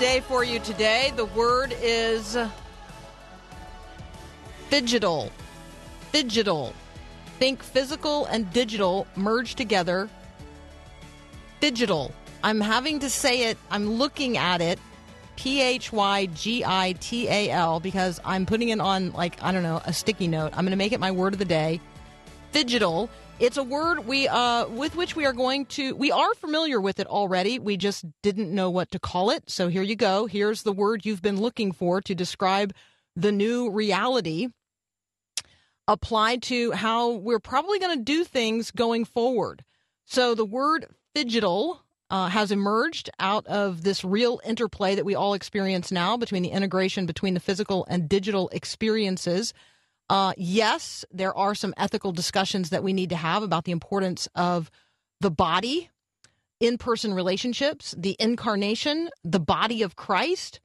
Day for you today. The word is phygital. Phygital. Think physical and digital merged together. Phygital. I'm having to say it, I'm looking at it. P H Y G I T A L because I'm putting it on, like, I don't know, a sticky note. I'm going to make it my word of the day. Phygital. It's a word we uh, with which we are going to. We are familiar with it already. We just didn't know what to call it. So here you go. Here's the word you've been looking for to describe the new reality applied to how we're probably going to do things going forward. So the word phygital uh, has emerged out of this real interplay that we all experience now between the integration between the physical and digital experiences. Uh, yes, there are some ethical discussions that we need to have about the importance of the body, in person relationships, the incarnation, the body of Christ.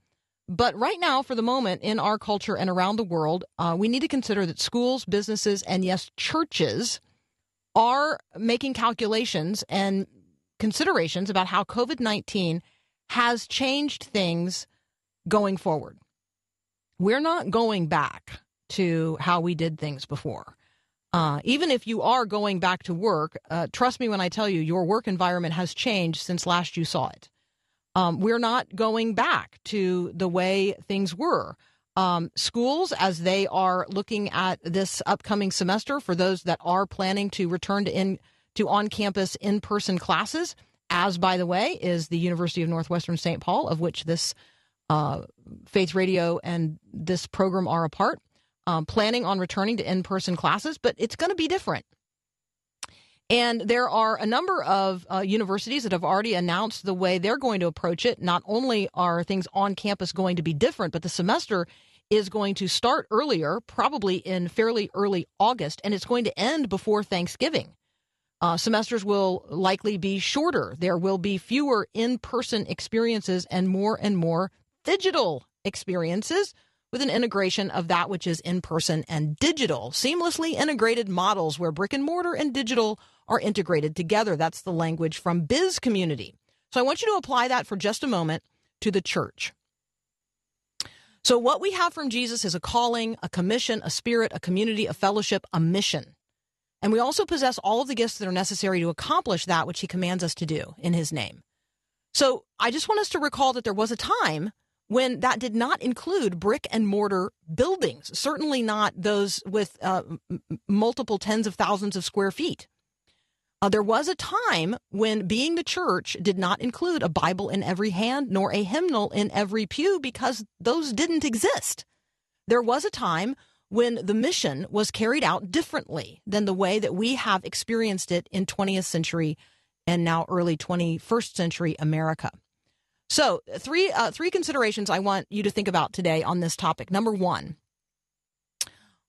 But right now, for the moment, in our culture and around the world, uh, we need to consider that schools, businesses, and yes, churches are making calculations and considerations about how COVID 19 has changed things going forward. We're not going back to how we did things before. Uh, even if you are going back to work, uh, trust me when I tell you, your work environment has changed since last you saw it. Um, we're not going back to the way things were. Um, schools, as they are looking at this upcoming semester, for those that are planning to return to in to on-campus in-person classes, as by the way is the University of Northwestern St. Paul, of which this uh, Faith Radio and this program are a part. Um, planning on returning to in-person classes, but it's going to be different. And there are a number of uh, universities that have already announced the way they're going to approach it. Not only are things on campus going to be different, but the semester is going to start earlier, probably in fairly early August, and it's going to end before Thanksgiving. Uh, semesters will likely be shorter. There will be fewer in person experiences and more and more digital experiences with an integration of that which is in person and digital, seamlessly integrated models where brick and mortar and digital are integrated together. That's the language from Biz Community. So I want you to apply that for just a moment to the church. So, what we have from Jesus is a calling, a commission, a spirit, a community, a fellowship, a mission. And we also possess all of the gifts that are necessary to accomplish that which he commands us to do in his name. So, I just want us to recall that there was a time when that did not include brick and mortar buildings, certainly not those with uh, multiple tens of thousands of square feet. Uh, there was a time when being the church did not include a Bible in every hand nor a hymnal in every pew because those didn't exist. There was a time when the mission was carried out differently than the way that we have experienced it in 20th century and now early 21st century America. So, three uh, three considerations I want you to think about today on this topic. Number one,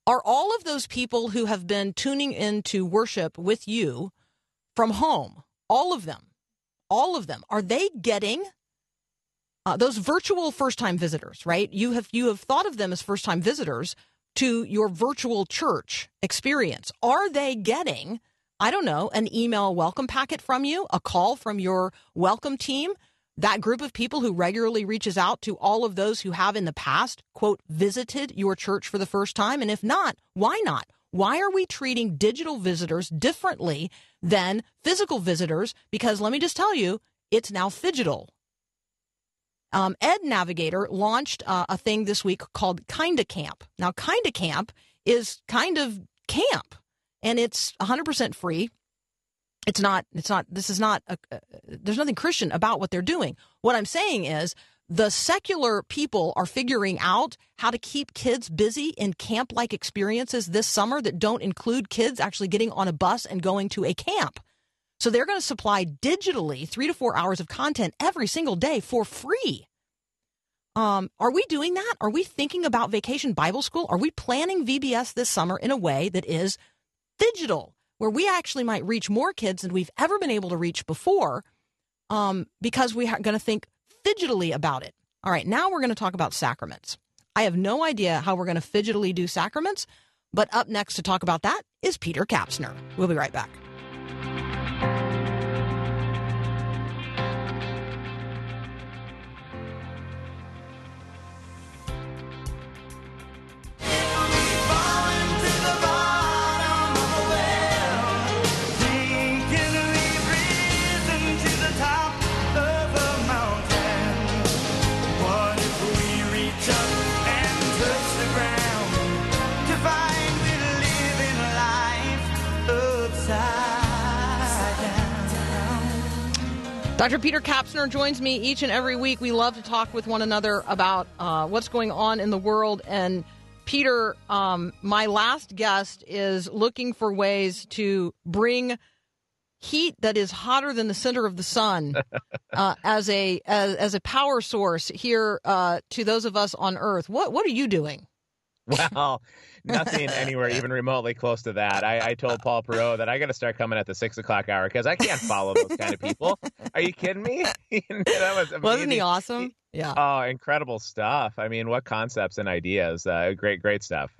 are all of those people who have been tuning into worship with you from home, all of them, all of them, are they getting uh, those virtual first time visitors? Right? You have you have thought of them as first time visitors to your virtual church experience. Are they getting? I don't know, an email welcome packet from you, a call from your welcome team, that group of people who regularly reaches out to all of those who have in the past, quote, visited your church for the first time? And if not, why not? Why are we treating digital visitors differently than physical visitors? Because let me just tell you, it's now phygital. Um, Ed Navigator launched uh, a thing this week called Kinda Camp. Now, Kinda Camp is kind of camp, and it's 100% free it's not it's not this is not a, uh, there's nothing christian about what they're doing what i'm saying is the secular people are figuring out how to keep kids busy in camp like experiences this summer that don't include kids actually getting on a bus and going to a camp. So they're going to supply digitally three to four hours of content every single day for free. Um, are we doing that? Are we thinking about vacation Bible school? Are we planning VBS this summer in a way that is digital, where we actually might reach more kids than we've ever been able to reach before um, because we are going to think phygitally about it? All right, now we're going to talk about sacraments. I have no idea how we're going to phygitally do sacraments, but up next to talk about that is Peter Kapsner. We'll be right back. Dr. Peter Kapsner joins me each and every week. We love to talk with one another about uh, what's going on in the world. And Peter, um, my last guest is looking for ways to bring heat that is hotter than the center of the sun uh, as a as, as a power source here uh, to those of us on Earth. What what are you doing? Well, nothing anywhere even remotely close to that. I, I told Paul Perot that I got to start coming at the six o'clock hour because I can't follow those kind of people. Are you kidding me? that was Wasn't he awesome? Yeah. Oh, incredible stuff! I mean, what concepts and ideas? Uh, great, great stuff.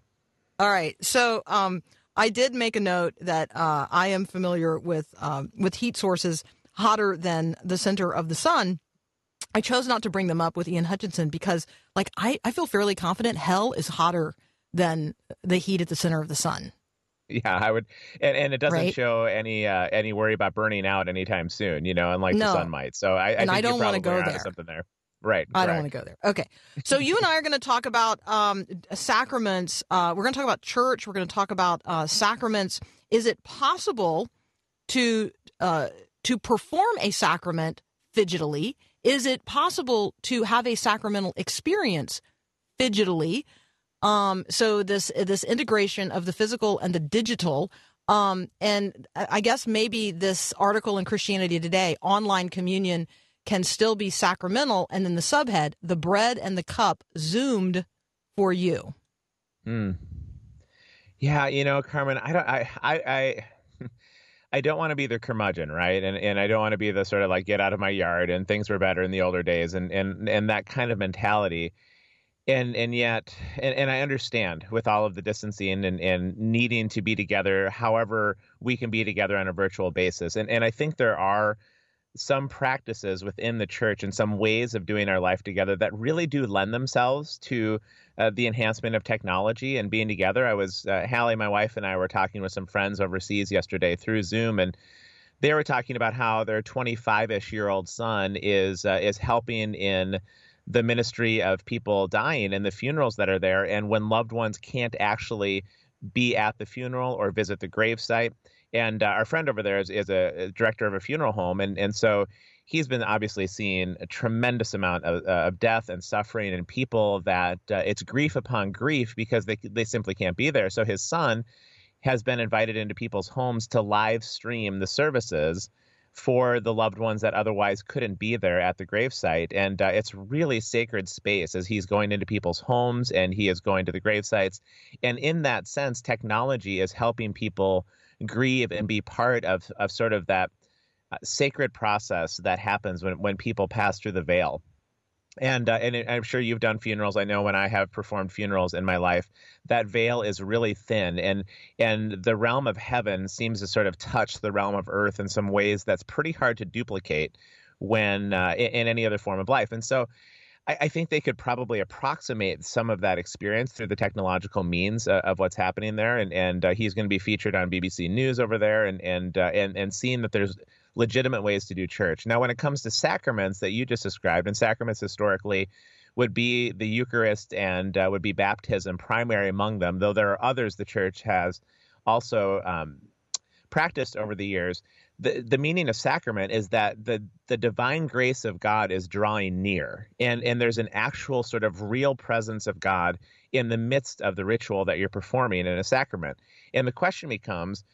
All right. So um, I did make a note that uh, I am familiar with um, with heat sources hotter than the center of the sun. I chose not to bring them up with Ian Hutchinson because, like, I, I feel fairly confident hell is hotter than the heat at the center of the sun. Yeah, I would, and, and it doesn't Right. show any uh, any worry about burning out anytime soon. You know, unlike No. the sun might. So I, I And I don't wanna go there. Something there, right? I don't want to go there. Okay. So you and I are going to talk about um, sacraments. Uh, we're going to talk about church. We're going to talk about uh, sacraments. Is it possible to uh, to perform a sacrament phygitally? Is it possible to have a sacramental experience phygitally? Um, so this this integration of the physical and the digital. Um, and I guess maybe this article in Christianity Today, online communion can still be sacramental. And then the subhead, the bread and the cup zoomed for you. Hmm. Yeah, you know, Carmen, I don't, I, I, I, I don't want to be the curmudgeon, right? And and I don't want to be the sort of like get out of my yard and things were better in the older days and and and that kind of mentality. And and yet, and, and I understand with all of the distancing and and needing to be together, however we can be together on a virtual basis. And and I think there are some practices within the church and some ways of doing our life together that really do lend themselves to uh, the enhancement of technology and being together. I was uh, Hallie, my wife, and I were talking with some friends overseas yesterday through Zoom, and they were talking about how their 25ish year old son is uh, is helping in the ministry of people dying and the funerals that are there, and when loved ones can't actually be at the funeral or visit the gravesite. And uh, our friend over there is, is a, a director of a funeral home, and and so he's been obviously seeing a tremendous amount of, uh, of death and suffering and people that uh, it's grief upon grief because they they simply can't be there. So his son has been invited into people's homes to live stream the services for the loved ones that otherwise couldn't be there at the gravesite. And uh, it's really sacred space as he's going into people's homes and he is going to the gravesites. And in that sense, technology is helping people grieve and be part of, of sort of that sacred process that happens when, when people pass through the veil. And uh, and I'm sure you've done funerals. I know when I have performed funerals in my life, that veil is really thin, and and the realm of heaven seems to sort of touch the realm of earth in some ways that's pretty hard to duplicate when uh, in, in any other form of life. And so, I, I think they could probably approximate some of that experience through the technological means uh, of what's happening there. And and uh, he's going to be featured on BBC News over there, and and uh, and and seeing that there's legitimate ways to do church. Now, when it comes to sacraments that you just described, and sacraments historically would be the Eucharist and uh, would be baptism primary among them, though there are others the church has also um, practiced over the years. the the meaning of sacrament is that the the divine grace of God is drawing near, and and there's an actual sort of real presence of God in the midst of the ritual that you're performing in a sacrament. And the question becomes,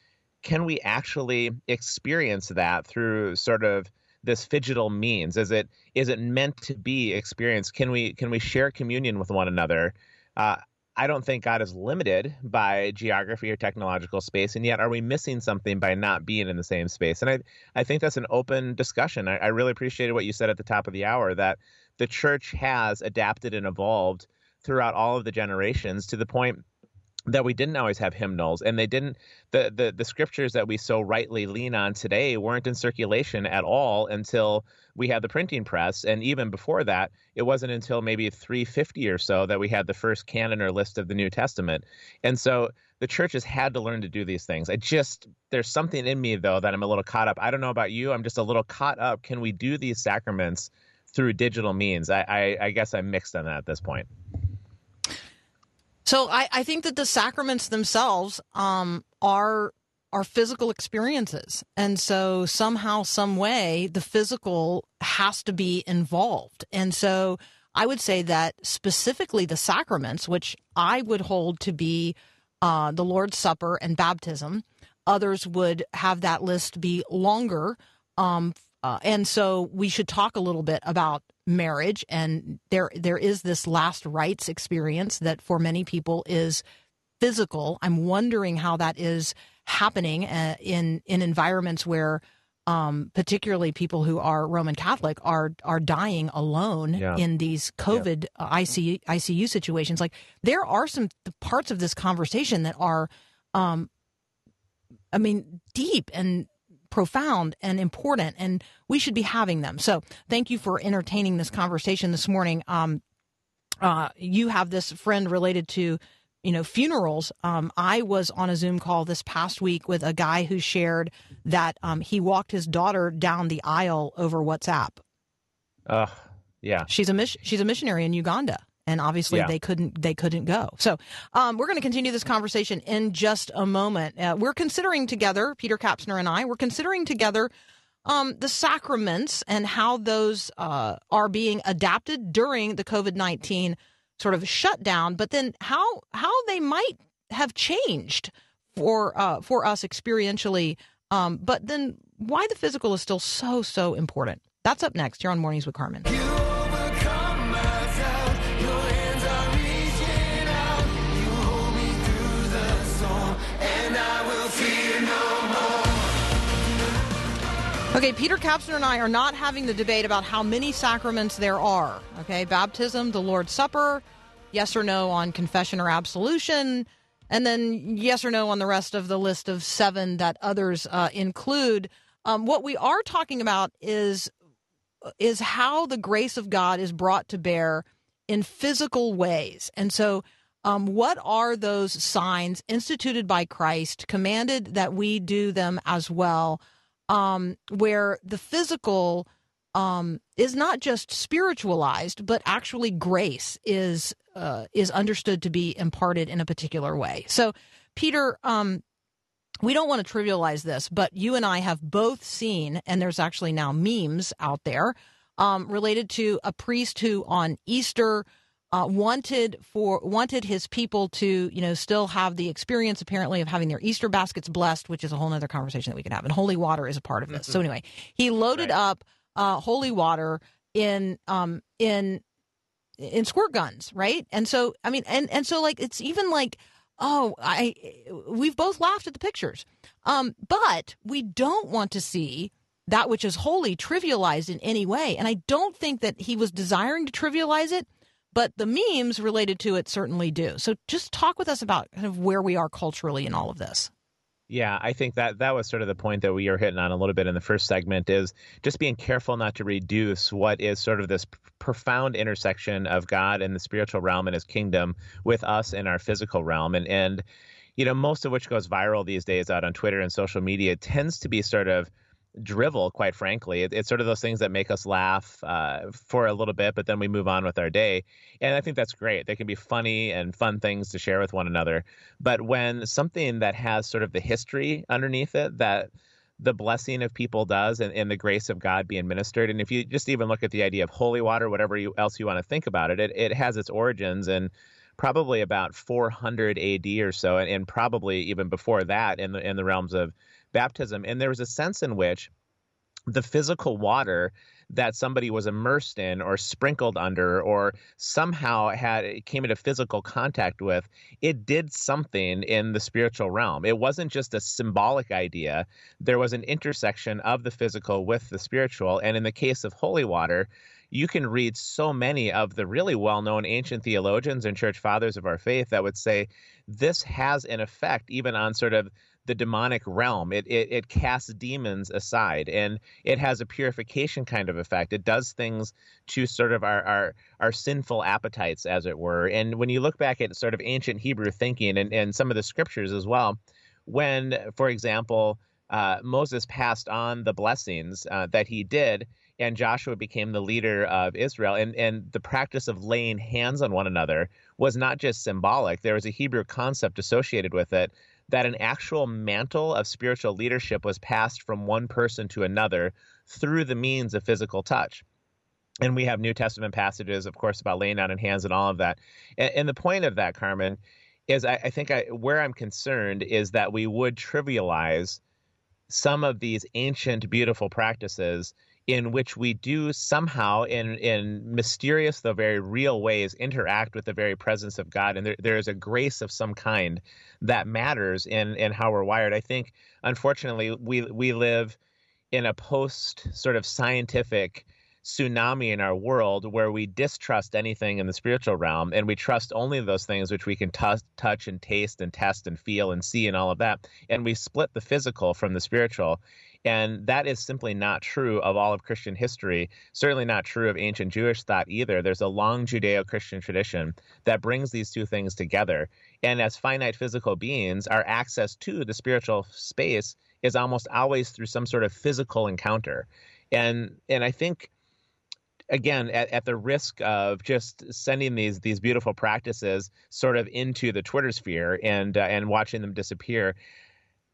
can we actually experience that through sort of this phygital means? Is it is it meant to be experienced? Can we can we share communion with one another? Uh, I don't think God is limited by geography or technological space, and yet are we missing something by not being in the same space? And I, I think that's an open discussion. I, I really appreciated what you said at the top of the hour that the church has adapted and evolved throughout all of the generations to the point that we didn't always have hymnals and they didn't the, the the scriptures that we so rightly lean on today weren't in circulation at all until we had the printing press and even before that it wasn't until maybe 350 or so that we had the first canon or list of the new testament. And so the church has had to learn to do these things. I just there's something in me though that i'm a little caught up. I don't know about you i'm just a little caught up. Can we do these sacraments through digital means? I i, I guess i'm mixed on that at this point So I, I think that the sacraments themselves um, are are physical experiences, and so somehow, some way, the physical has to be involved. And so I would say that specifically the sacraments, which I would hold to be uh, the Lord's Supper and baptism, others would have that list be longer. Um, uh, and so we should talk a little bit about marriage and there there is this last rites experience that for many people is physical. I'm wondering how that is happening uh, in in environments where um, particularly people who are roman catholic are are dying alone Yeah. in these covid uh, ICU, ICU situations. Like there are some parts of this conversation that are um i mean deep and profound and important, and we should be having them. So, thank you for entertaining this conversation this morning. Um, uh, you have this friend related to, you know, funerals. Um, I was on a Zoom call this past week with a guy who shared that um, he walked his daughter down the aisle over WhatsApp. uh yeah She's a miss- she's a missionary in Uganda, and obviously Yeah. they couldn't they couldn't go. So um, we're going to continue this conversation in just a moment. Uh, we're considering together, Peter Kapsner and I, we're considering together um, the sacraments and how those uh, are being adapted during the COVID nineteen sort of shutdown, but then how how they might have changed for uh, for us experientially. Um, but then why the physical is still so so important. That's up next. You're on Mornings with Carmen. Okay, Peter Kapsner and I are not having the debate about how many sacraments there are. Okay, baptism, the Lord's Supper, yes or no on confession or absolution, and then yes or no on the rest of the list of seven that others uh, include. Um, what we are talking about is is how the grace of God is brought to bear in physical ways. And so, um, what are those signs instituted by Christ, commanded that we do them as well, um, where the physical um, is not just spiritualized, but actually grace is uh, is understood to be imparted in a particular way. So, Peter, um, we don't want to trivialize this, but you and I have both seen, and there's actually now memes out there um, related to a priest who on Easter uh, wanted for wanted his people to you know still have the experience apparently of having their Easter baskets blessed, which is a whole other conversation that we can have. And holy water is a part of this. So anyway, he loaded Right. up uh, holy water in um, in in squirt guns, right? And so I mean, and and so like it's even like oh I we've both laughed at the pictures, um, but we don't want to see that which is holy trivialized in any way, and I don't think that he was desiring to trivialize it. But the memes related to it certainly do. So just talk with us about kind of where we are culturally in all of this. Yeah, I think that that was sort of the point that we were hitting on a little bit in the first segment is just being careful not to reduce what is sort of this p- profound intersection of God and the spiritual realm and his kingdom with us in our physical realm and and you know most of which goes viral these days out on Twitter and social media tends to be sort of drivel quite frankly. It, it's sort of those things that make us laugh uh, for a little bit but then we move on with our day. And i think that's great. They can be funny and fun things to share with one another. But when something that has sort of the history underneath it that the blessing of people does and, and the grace of God being ministered. And if you just even look at the idea of holy water, whatever you, else you want to think about it, it, it has its origins in probably about 400 AD or so, and, and probably even before that in the in the realms of baptism. And there was a sense in which the physical water that somebody was immersed in or sprinkled under or somehow had came into physical contact with it did something in the spiritual realm it wasn't just a symbolic idea there was an intersection of the physical with the spiritual and in the case of holy water you can read so many of the really well-known ancient theologians and church fathers of our faith that would say this has an effect even on sort of the demonic realm. It, it it casts demons aside, and it has a purification kind of effect. It does things to sort of our our our sinful appetites, as it were. And when you look back at sort of ancient Hebrew thinking and and some of the scriptures as well, when, for example, uh, Moses passed on the blessings uh, that he did, and Joshua became the leader of Israel. And, and the practice of laying hands on one another was not just symbolic, there was a Hebrew concept associated with it that an actual mantle of spiritual leadership was passed from one person to another through the means of physical touch. And we have New Testament passages, of course, about laying down in hands and all of that. And, and the point of that, Carmen, is I, I think I, where I'm concerned is that we would trivialize some of these ancient, beautiful practices in which we do somehow, in in mysterious though very real ways, interact with the very presence of God, and there, there is a grace of some kind that matters in in how we're wired. I think, unfortunately, we we live in a post sort of scientific tsunami in our world where we distrust anything in the spiritual realm and we trust only those things which we can t- touch and taste and test and feel and see and all of that and we split the physical from the spiritual and that is simply not true of all of Christian history, certainly not true of ancient Jewish thought either. There's a long Judeo Christian tradition that brings these two things together. And as finite physical beings, our access to the spiritual space is almost always through some sort of physical encounter. And and I think again at, at the risk of just sending these these beautiful practices sort of into the Twitter sphere and uh, and watching them disappear,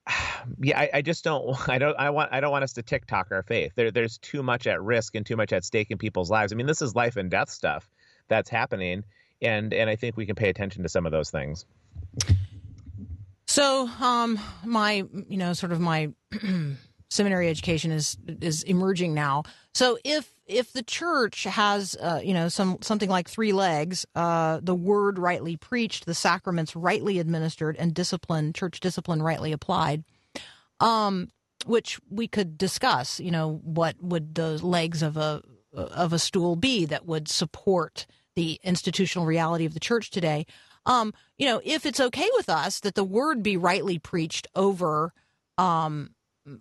yeah, I, I, just don't. I don't. I want. I don't want us to TikTok our faith. There, there's too much at risk and too much at stake in people's lives. I mean, this is life and death stuff that's happening, and and I think we can pay attention to some of those things. So, um, my, you know, sort of my seminary education is is emerging now. So, if if the church has, uh, you know, some something like three legs, uh, the word rightly preached, the sacraments rightly administered, and discipline, church discipline rightly applied, um, which we could discuss. You know, what would the legs of a of a stool be that would support the institutional reality of the church today? Um, you know, if it's okay with us that the word be rightly preached over um,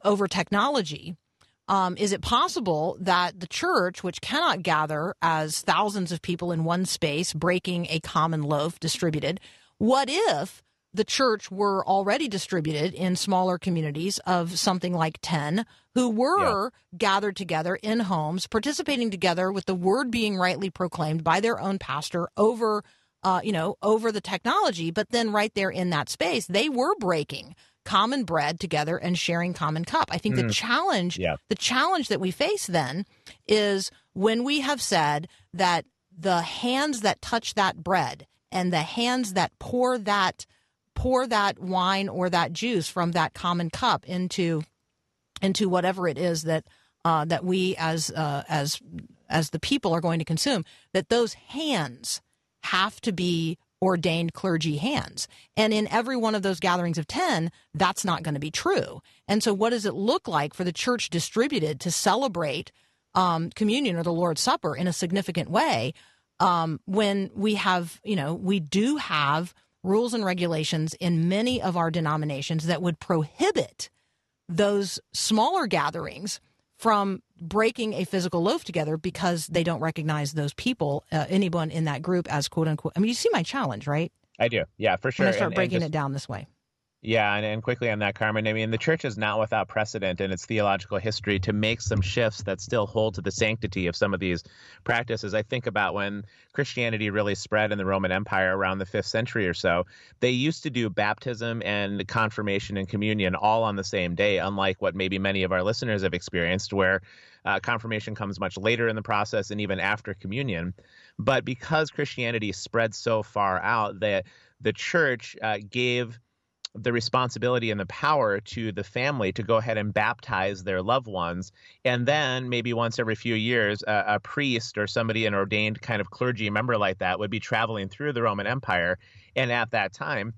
over technology, um, is it possible that the church, which cannot gather as thousands of people in one space, breaking a common loaf distributed, what if the church were already distributed in smaller communities of something like 10 who were yeah. gathered together in homes, participating together with the word being rightly proclaimed by their own pastor over uh, you know, over the technology, but then right there in that space, they were breaking common bread together and sharing common cup. I think mm. the challenge, yeah. the challenge that we face then is when we have said that the hands that touch that bread and the hands that pour that pour that wine or that juice from that common cup into into whatever it is that uh, that we as uh, as as the people are going to consume that those hands have to be ordained clergy hands. And in every one of those gatherings of 10, that's not going to be true. And so, what does it look like for the church distributed to celebrate um, communion or the Lord's Supper in a significant way um, when we have, you know, we do have rules and regulations in many of our denominations that would prohibit those smaller gatherings from breaking a physical loaf together because they don't recognize those people, uh, anyone in that group as quote unquote. I mean, you see my challenge, right? I do. Yeah, for sure. Going to start and, breaking and just, it down this way. Yeah, and, and quickly on that, Carmen. I mean, the church is not without precedent in its theological history to make some shifts that still hold to the sanctity of some of these practices. I think about when Christianity really spread in the Roman Empire around the fifth century or so. They used to do baptism and confirmation and communion all on the same day, unlike what maybe many of our listeners have experienced, where uh, confirmation comes much later in the process and even after communion. But because Christianity spread so far out, that the church uh, gave the responsibility and the power to the family to go ahead and baptize their loved ones. And then maybe once every few years, a, a, priest or somebody, an ordained kind of clergy member like that, would be traveling through the Roman Empire. And at that time,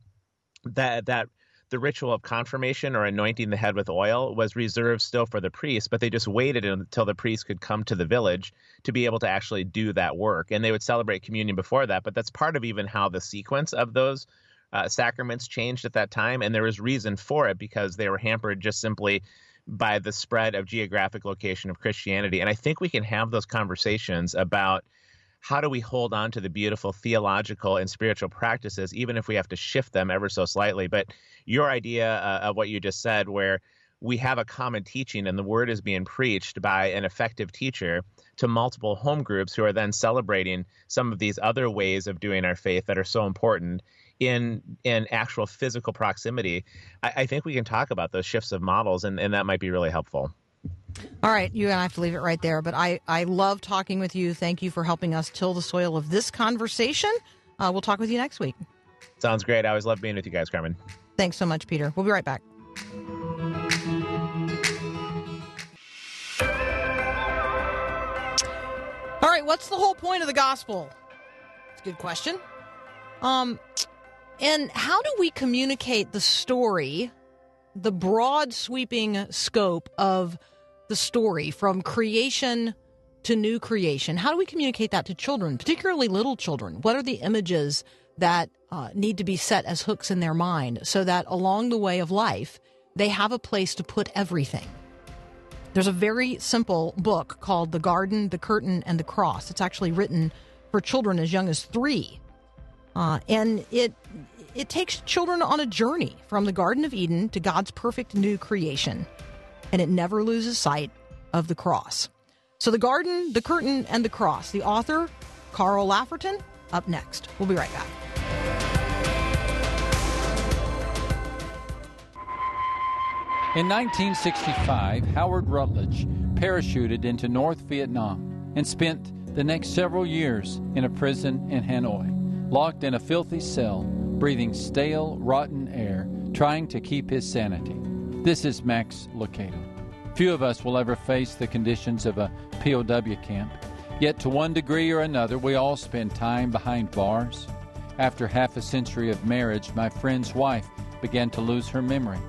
that that the ritual of confirmation or anointing the head with oil was reserved still for the priest, but they just waited until the priest could come to the village to be able to actually do that work. And they would celebrate communion before that. But that's part of even how the sequence of those uh, sacraments changed at that time, and there was reason for it because they were hampered just simply by the spread of geographic location of Christianity. And I think we can have those conversations about how do we hold on to the beautiful theological and spiritual practices, even if we have to shift them ever so slightly. But your idea uh, of what you just said, where we have a common teaching and the word is being preached by an effective teacher to multiple home groups who are then celebrating some of these other ways of doing our faith that are so important in in actual physical proximity, I, I, think we can talk about those shifts of models, and, and that might be really helpful. All right, you and I have to leave it right there. But I, I love talking with you. Thank you for helping us till the soil of this conversation. Uh, we'll talk with you next week. Sounds great. I always love being with you guys, Carmen. Thanks so much, Peter. We'll be right back. All right, what's the whole point of the gospel? It's a good question. Um, and how do we communicate the story, the broad sweeping scope of the story from creation to new creation? How do we communicate that to children, particularly little children? What are the images that uh, need to be set as hooks in their mind so that along the way of life, they have a place to put everything? There's a very simple book called The Garden, the Curtain, and the Cross. It's actually written for children as young as three. Uh, and it it takes children on a journey from the Garden of Eden to God's perfect new creation, and it never loses sight of the cross. So, the garden, the curtain, and the cross. The author, Carl Laferton, up next. We'll be right back. In 1965, Howard Rutledge parachuted into North Vietnam and spent the next several years in a prison in Hanoi locked in a filthy cell, breathing stale, rotten air, trying to keep his sanity. This is Max Lucado. Few of us will ever face the conditions of a POW camp, yet to one degree or another, we all spend time behind bars. After half a century of marriage, my friend's wife began to lose her memory.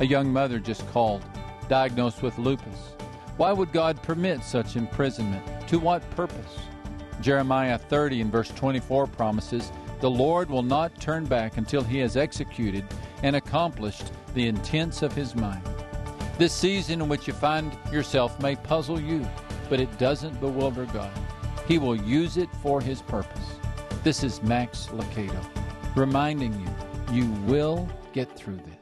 A young mother just called, diagnosed with lupus. Why would God permit such imprisonment? To what purpose? Jeremiah 30 and verse 24 promises, The Lord will not turn back until he has executed and accomplished the intents of his mind. This season in which you find yourself may puzzle you, but it doesn't bewilder God. He will use it for his purpose. This is Max Lucado, reminding you, you will get through this.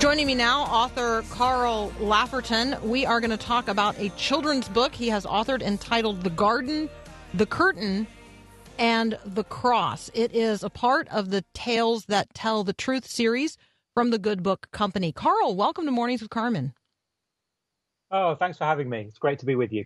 Joining me now, author Carl Laferton. We are going to talk about a children's book he has authored entitled The Garden, The Curtain, and The Cross. It is a part of the Tales That Tell the Truth series from the Good Book Company. Carl, welcome to Mornings with Carmen. Oh, thanks for having me. It's great to be with you.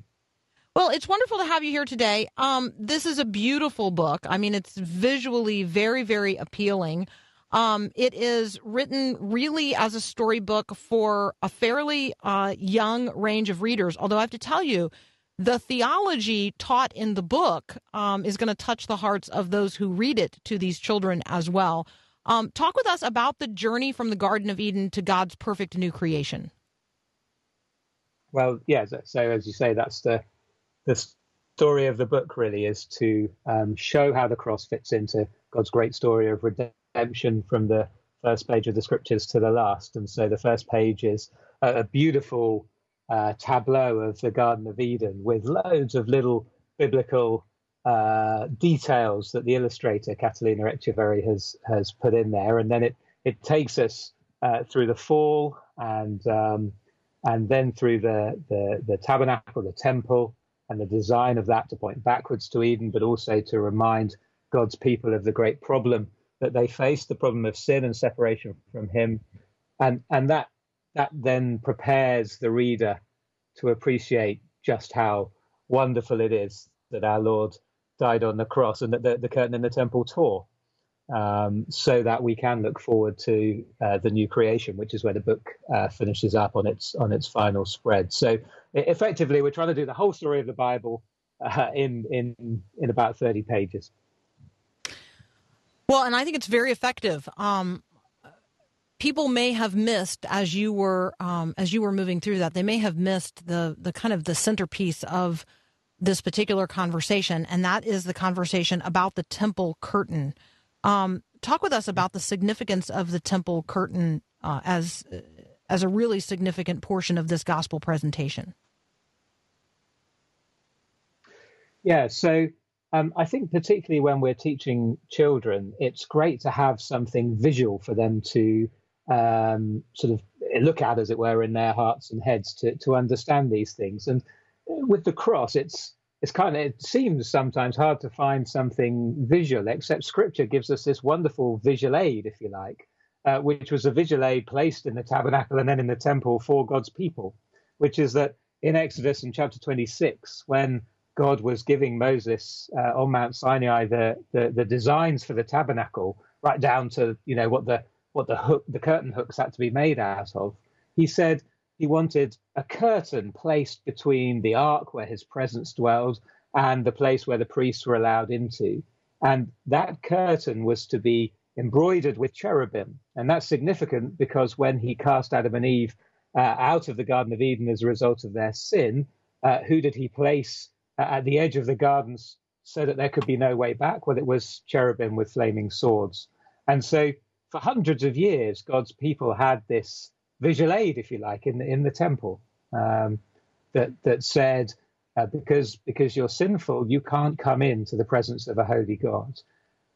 Well, it's wonderful to have you here today. Um, this is a beautiful book. I mean, it's visually very, very appealing. Um, it is written really as a storybook for a fairly uh, young range of readers. Although I have to tell you, the theology taught in the book um, is going to touch the hearts of those who read it to these children as well. Um, talk with us about the journey from the Garden of Eden to God's perfect new creation. Well, yeah. So, as you say, that's the the story of the book. Really, is to um, show how the cross fits into God's great story of redemption redemption from the first page of the scriptures to the last. And so the first page is a, a beautiful uh, tableau of the Garden of Eden with loads of little biblical uh, details that the illustrator Catalina Echeverry has has put in there, and then it it takes us uh, through the fall and um, and then through the, the the tabernacle, the temple, and the design of that to point backwards to Eden, but also to remind God's people of the great problem that they face, the problem of sin and separation from Him, and and that that then prepares the reader to appreciate just how wonderful it is that our Lord died on the cross and that the, the curtain in the temple tore, um, so that we can look forward to uh, the new creation, which is where the book uh, finishes up on its on its final spread. So effectively, we're trying to do the whole story of the Bible uh, in in in about thirty pages. Well, and I think it's very effective. Um, people may have missed as you were um, as you were moving through that. They may have missed the the kind of the centerpiece of this particular conversation, and that is the conversation about the temple curtain. Um, talk with us about the significance of the temple curtain uh, as as a really significant portion of this gospel presentation. Yeah, so um, I think particularly when we're teaching children, it's great to have something visual for them to um, sort of look at, as it were, in their hearts and heads to to understand these things. And with the cross, it's it's kind of it seems sometimes hard to find something visual, except Scripture gives us this wonderful visual aid, if you like, uh, which was a visual aid placed in the tabernacle and then in the temple for God's people, which is that in Exodus in chapter 26, when God was giving Moses uh, on Mount Sinai the, the the designs for the tabernacle, right down to you know what the what the hook the curtain hooks had to be made out of. He said he wanted a curtain placed between the ark where his presence dwelled and the place where the priests were allowed into, and that curtain was to be embroidered with cherubim, and that's significant because when he cast Adam and Eve uh, out of the Garden of Eden as a result of their sin, uh, who did he place at the edge of the gardens so that there could be no way back? Well, it was cherubim with flaming swords. And so for hundreds of years, God's people had this visual aid, if you like, in the, in the temple um, that, that said, uh, because, because you're sinful, you can't come into the presence of a holy God.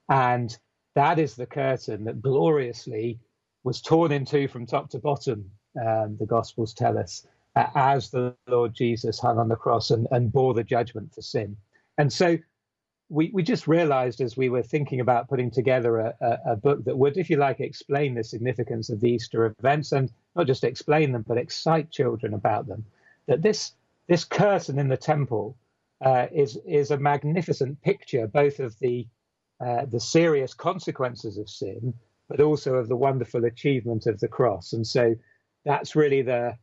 And that is the curtain that gloriously was torn in two from top to bottom, um, the Gospels tell us, as the Lord Jesus hung on the cross and, and bore the judgment for sin. And so we, we just realized as we were thinking about putting together a, a, a, book that would, if you like, explain the significance of the Easter events and not just explain them, but excite children about them, that this, this curtain in the temple uh, is, is a magnificent picture both of the, uh, the serious consequences of sin, but also of the wonderful achievement of the cross. And so that's really the,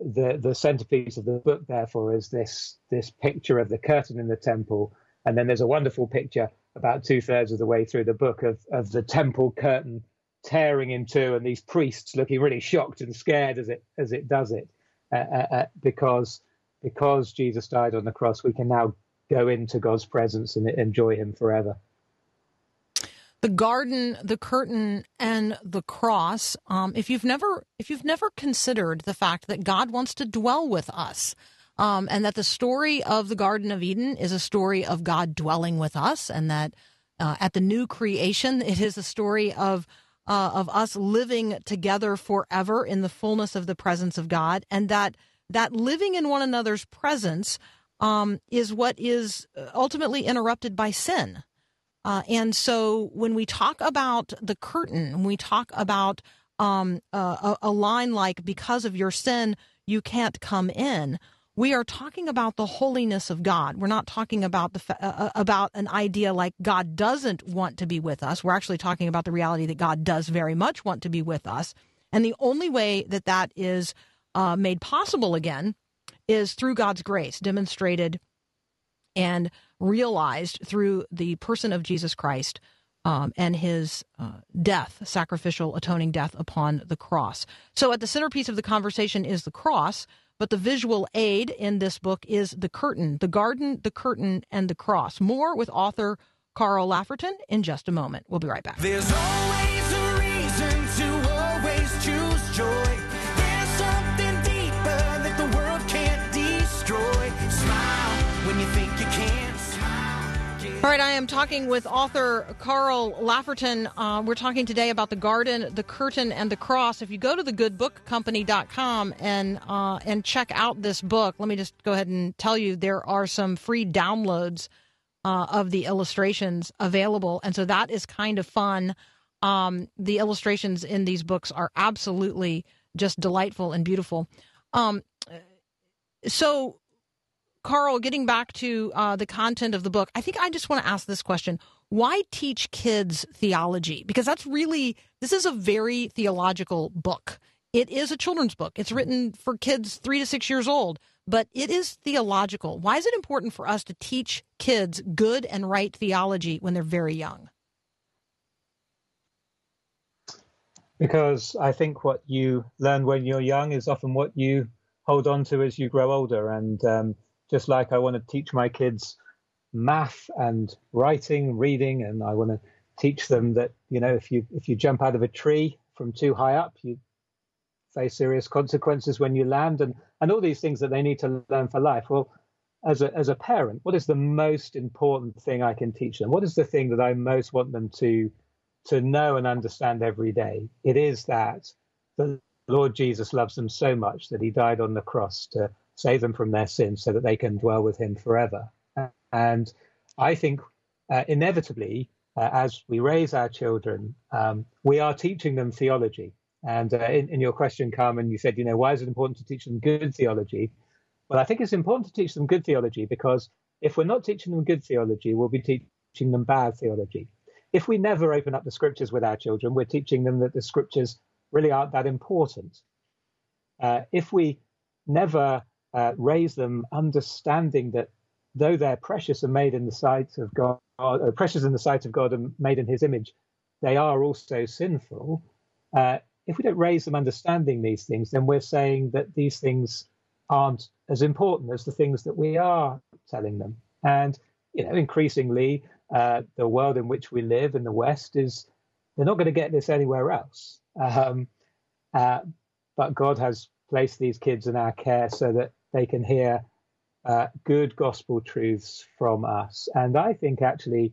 the the centerpiece of the book therefore is this this picture of the curtain in the temple. And then there's a wonderful picture about two thirds of the way through the book of of the temple curtain tearing in two and these priests looking really shocked and scared as it as it does it. Uh, uh, uh because because Jesus died on the cross we can now go into God's presence and enjoy him forever the garden, the curtain, and the cross. Um, if you've never, if you've never considered the fact that God wants to dwell with us, um, and that the story of the Garden of Eden is a story of God dwelling with us, and that uh, at the new creation, it is a story of uh, of us living together forever in the fullness of the presence of God, and that that living in one another's presence um, is what is ultimately interrupted by sin. Uh, and so when we talk about the curtain, when we talk about um, a, a, line like, because of your sin, you can't come in, we are talking about the holiness of God. We're not talking about the uh, uh, about an idea like God doesn't want to be with us. We're actually talking about the reality that God does very much want to be with us. And the only way that that is uh, made possible again is through God's grace demonstrated and realized through the person of Jesus Christ um, and his uh, death, sacrificial atoning death upon the cross. So, at the centerpiece of the conversation is the cross, but the visual aid in this book is the curtain, the garden, the curtain, and the cross. More with author Carl Laferton in just a moment. We'll be right back. All right, I am talking with author Carl Laferton. Uh, we're talking today about the garden, the curtain, and the cross. If you go to thegoodbookcompany.com and uh, and check out this book, let me just go ahead and tell you there are some free downloads uh, of the illustrations available, and so that is kind of fun. Um, the illustrations in these books are absolutely just delightful and beautiful. Um, so Carl, getting back to uh, the content of the book, I think I just want to ask this question. Why teach kids theology? Because that's really, this is a very theological book. It is a children's book. It's written for kids three to six years old, but it is theological. Why is it important for us to teach kids good and right theology when they're very young? Because I think what you learn when you're young is often what you hold on to as you grow older. And um, just like I want to teach my kids math and writing, reading, and I want to teach them that you know if you if you jump out of a tree from too high up, you face serious consequences when you land, and and all these things that they need to learn for life. Well, as a as a parent, what is the most important thing I can teach them? What is the thing that I most want them to to know and understand every day? It is that the Lord Jesus loves them so much that He died on the cross to save them from their sins so that they can dwell with him forever. And I think uh, inevitably, uh, as we raise our children, um, we are teaching them theology. And uh, in, in, your question, Carmen, you said, you know, why is it important to teach them good theology? Well, I think it's important to teach them good theology because if we're not teaching them good theology, we'll be teaching them bad theology. If we never open up the scriptures with our children, we're teaching them that the scriptures really aren't that important. Uh, if we never uh, raise them understanding that though they're precious and made in the sight of God, uh, precious in the sight of God and made in His image, they are also sinful. Uh, if we don't raise them understanding these things, then we're saying that these things aren't as important as the things that we are telling them. And you know, increasingly, uh, the world in which we live in the West is they're not going to get this anywhere else. Um, uh, but God has placed these kids in our care so that they can hear uh, good gospel truths from us. And I think actually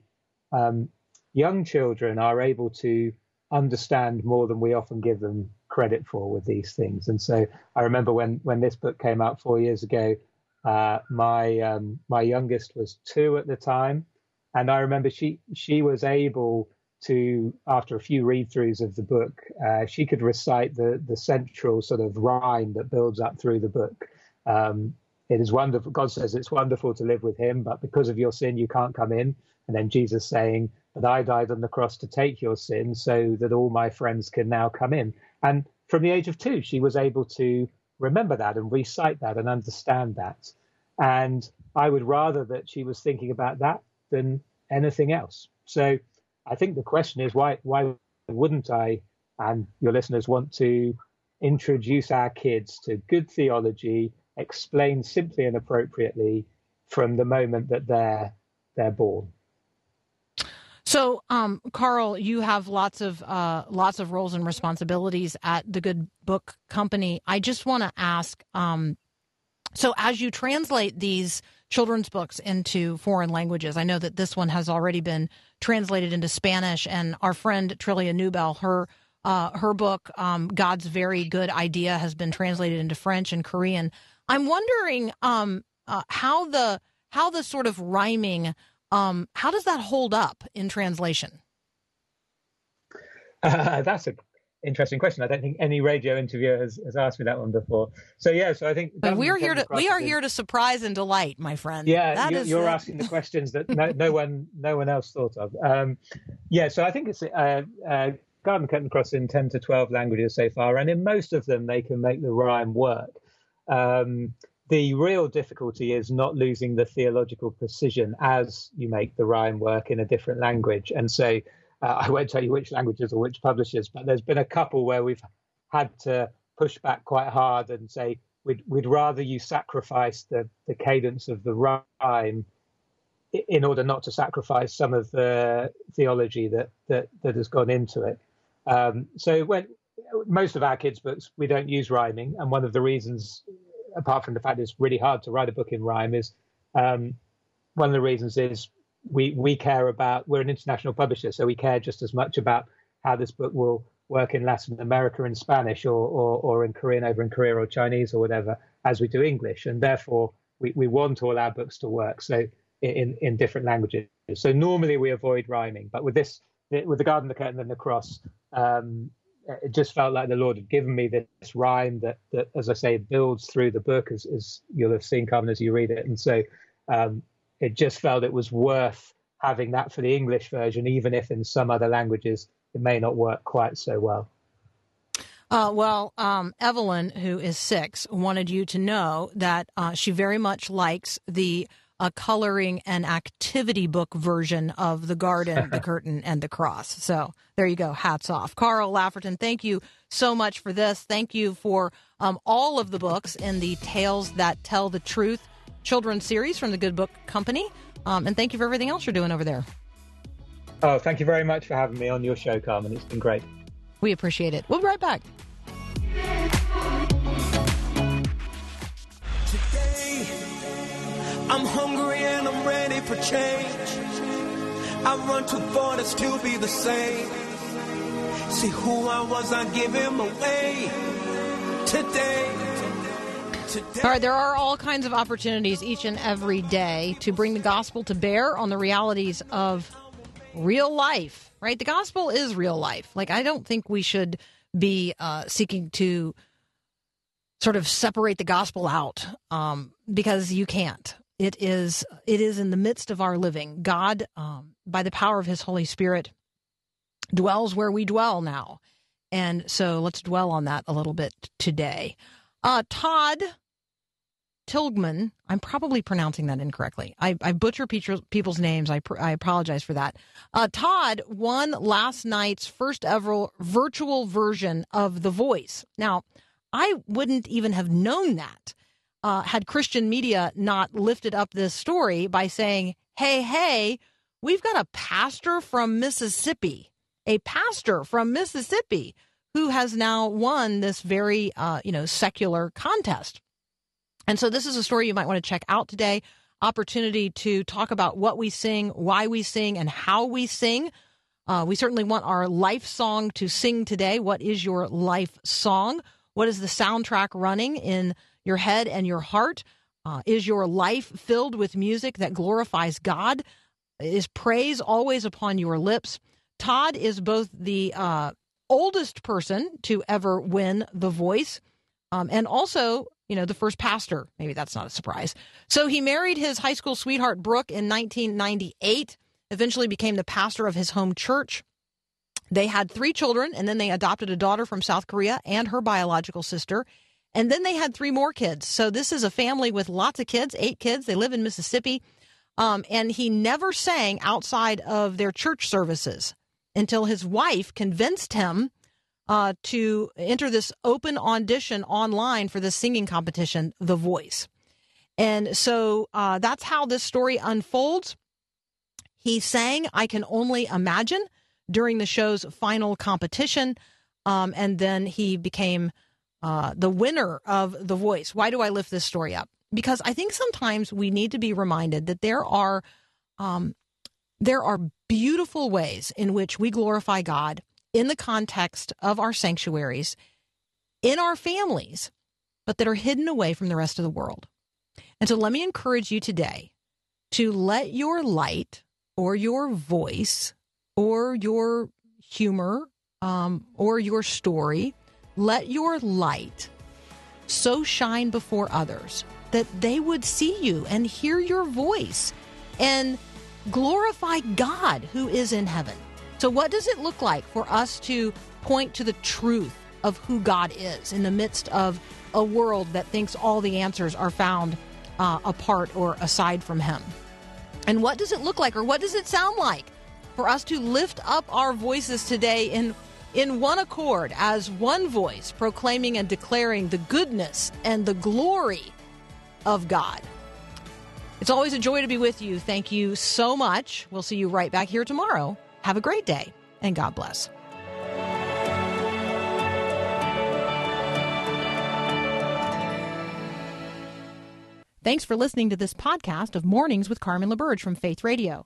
um, young children are able to understand more than we often give them credit for with these things. And so I remember when when this book came out four years ago, uh, my um, my youngest was two at the time, and I remember she she was able to after a few read throughs of the book, uh, she could recite the the central sort of rhyme that builds up through the book. Um, it is wonderful. God says it's wonderful to live with Him, but because of your sin, you can't come in. And then Jesus saying, "But I died on the cross to take your sin, so that all my friends can now come in." And from the age of two, she was able to remember that and recite that and understand that. And I would rather that she was thinking about that than anything else. So I think the question is why why wouldn't I and your listeners want to introduce our kids to good theology explained simply and appropriately from the moment that they're they're born. So, um, Carl, you have lots of uh, lots of roles and responsibilities at the Good Book Company. I just want to ask. Um, so, as you translate these children's books into foreign languages, I know that this one has already been translated into Spanish, and our friend Trillia Newbell, her uh, her book, um, God's Very Good Idea, has been translated into French and Korean. I'm wondering um, uh, how the how the sort of rhyming um, how does that hold up in translation? Uh, that's an interesting question. I don't think any radio interviewer has, has asked me that one before. So yeah, so I think but we are here to we are here to surprise and delight, my friend. Yeah, you, you're, asking the questions that no, no, one no one else thought of. Um, yeah, so I think it's uh, uh, Garden Curtain Cross in ten to twelve languages so far, and in most of them they can make the rhyme work. Um, the real difficulty is not losing the theological precision as you make the rhyme work in a different language. And so uh, I won't tell you which languages or which publishers, but there's been a couple where we've had to push back quite hard and say we'd, we'd rather you sacrifice the, the cadence of the rhyme in order not to sacrifice some of the theology that, that, that has gone into it. Um, so when most of our kids' books, we don't use rhyming, and one of the reasons, apart from the fact it's really hard to write a book in rhyme, is um, one of the reasons is we we care about we're an international publisher, so we care just as much about how this book will work in Latin America in Spanish or or, or in Korean over in Korea or Chinese or whatever as we do English, and therefore we, we want all our books to work so in in different languages. So normally we avoid rhyming, but with this with the Garden, the Curtain, and the Cross, um, it just felt like the Lord had given me this rhyme that, that as I say, builds through the book, as, as you'll have seen, Carmen, as you read it. And so um, it just felt it was worth having that for the English version, even if in some other languages it may not work quite so well. Uh, well, um, Evelyn, who is six, wanted you to know that uh, she very much likes the uh, coloring and activity book version of The Garden, The Curtain, and The Cross. So there you go. Hats off. Carl Laferton, thank you so much for this. Thank you for um, all of the books in the Tales That Tell the Truth children's series from the Good Book Company. Um, and thank you for everything else you're doing over there. Oh, thank you very much for having me on your show, Carmen. It's been great. We appreciate it. We'll be right back. I'm hungry and I'm ready for change. I run too far to still be the same. See who I was, I give him away. Today, today. All right, there are all kinds of opportunities each and every day to bring the gospel to bear on the realities of real life, right? The gospel is real life. Like, I don't think we should be uh, seeking to sort of separate the gospel out um, because you can't. It is it is in the midst of our living. God, um, by the power of His Holy Spirit, dwells where we dwell now, and so let's dwell on that a little bit today. Uh, Todd Tilghman, I'm probably pronouncing that incorrectly. I, I butcher people's names. I, I apologize for that. Uh, Todd won last night's first ever virtual version of The Voice. Now, I wouldn't even have known that uh, had Christian media not lifted up this story by saying, hey, hey, we've got a pastor from Mississippi, a pastor from Mississippi who has now won this very, uh, you know, secular contest. And so this is a story you might want to check out today. Opportunity to talk about what we sing, why we sing, and how we sing. Uh, we certainly want our life song to sing today. What is your life song? What is the soundtrack running in your head and your heart? Uh, is your life filled with music that glorifies God? Is praise always upon your lips? Todd is both the uh, oldest person to ever win The Voice um, and also you know, the first pastor. Maybe that's not a surprise. So he married his high school sweetheart, Brooke, in 1998, eventually became the pastor of his home church. They had three children, and then they adopted a daughter from South Korea and her biological sister. And then they had three more kids. So this is a family with lots of kids, eight kids. They live in Mississippi. Um, and he never sang outside of their church services until his wife convinced him uh, to enter this open audition online for the singing competition, The Voice. And so uh, that's how this story unfolds. He sang I Can Only Imagine during the show's final competition. Um, and then he became uh, the winner of The Voice. Why do I lift this story up? Because I think sometimes we need to be reminded that there are um, there are beautiful ways in which we glorify God in the context of our sanctuaries, in our families, but that are hidden away from the rest of the world. And so let me encourage you today to let your light or your voice or your humor um, or your story, let your light so shine before others that they would see you and hear your voice and glorify God who is in heaven. So, what does it look like for us to point to the truth of who God is in the midst of a world that thinks all the answers are found uh, apart or aside from Him? And what does it look like, or what does it sound like for us to lift up our voices today in in one accord as one voice, proclaiming and declaring the goodness and the glory of God? It's always a joy to be with you. Thank you so much. We'll see you right back here tomorrow have a great day, and God bless. Thanks for listening to this podcast of Mornings with Carmen LaBerge from Faith Radio.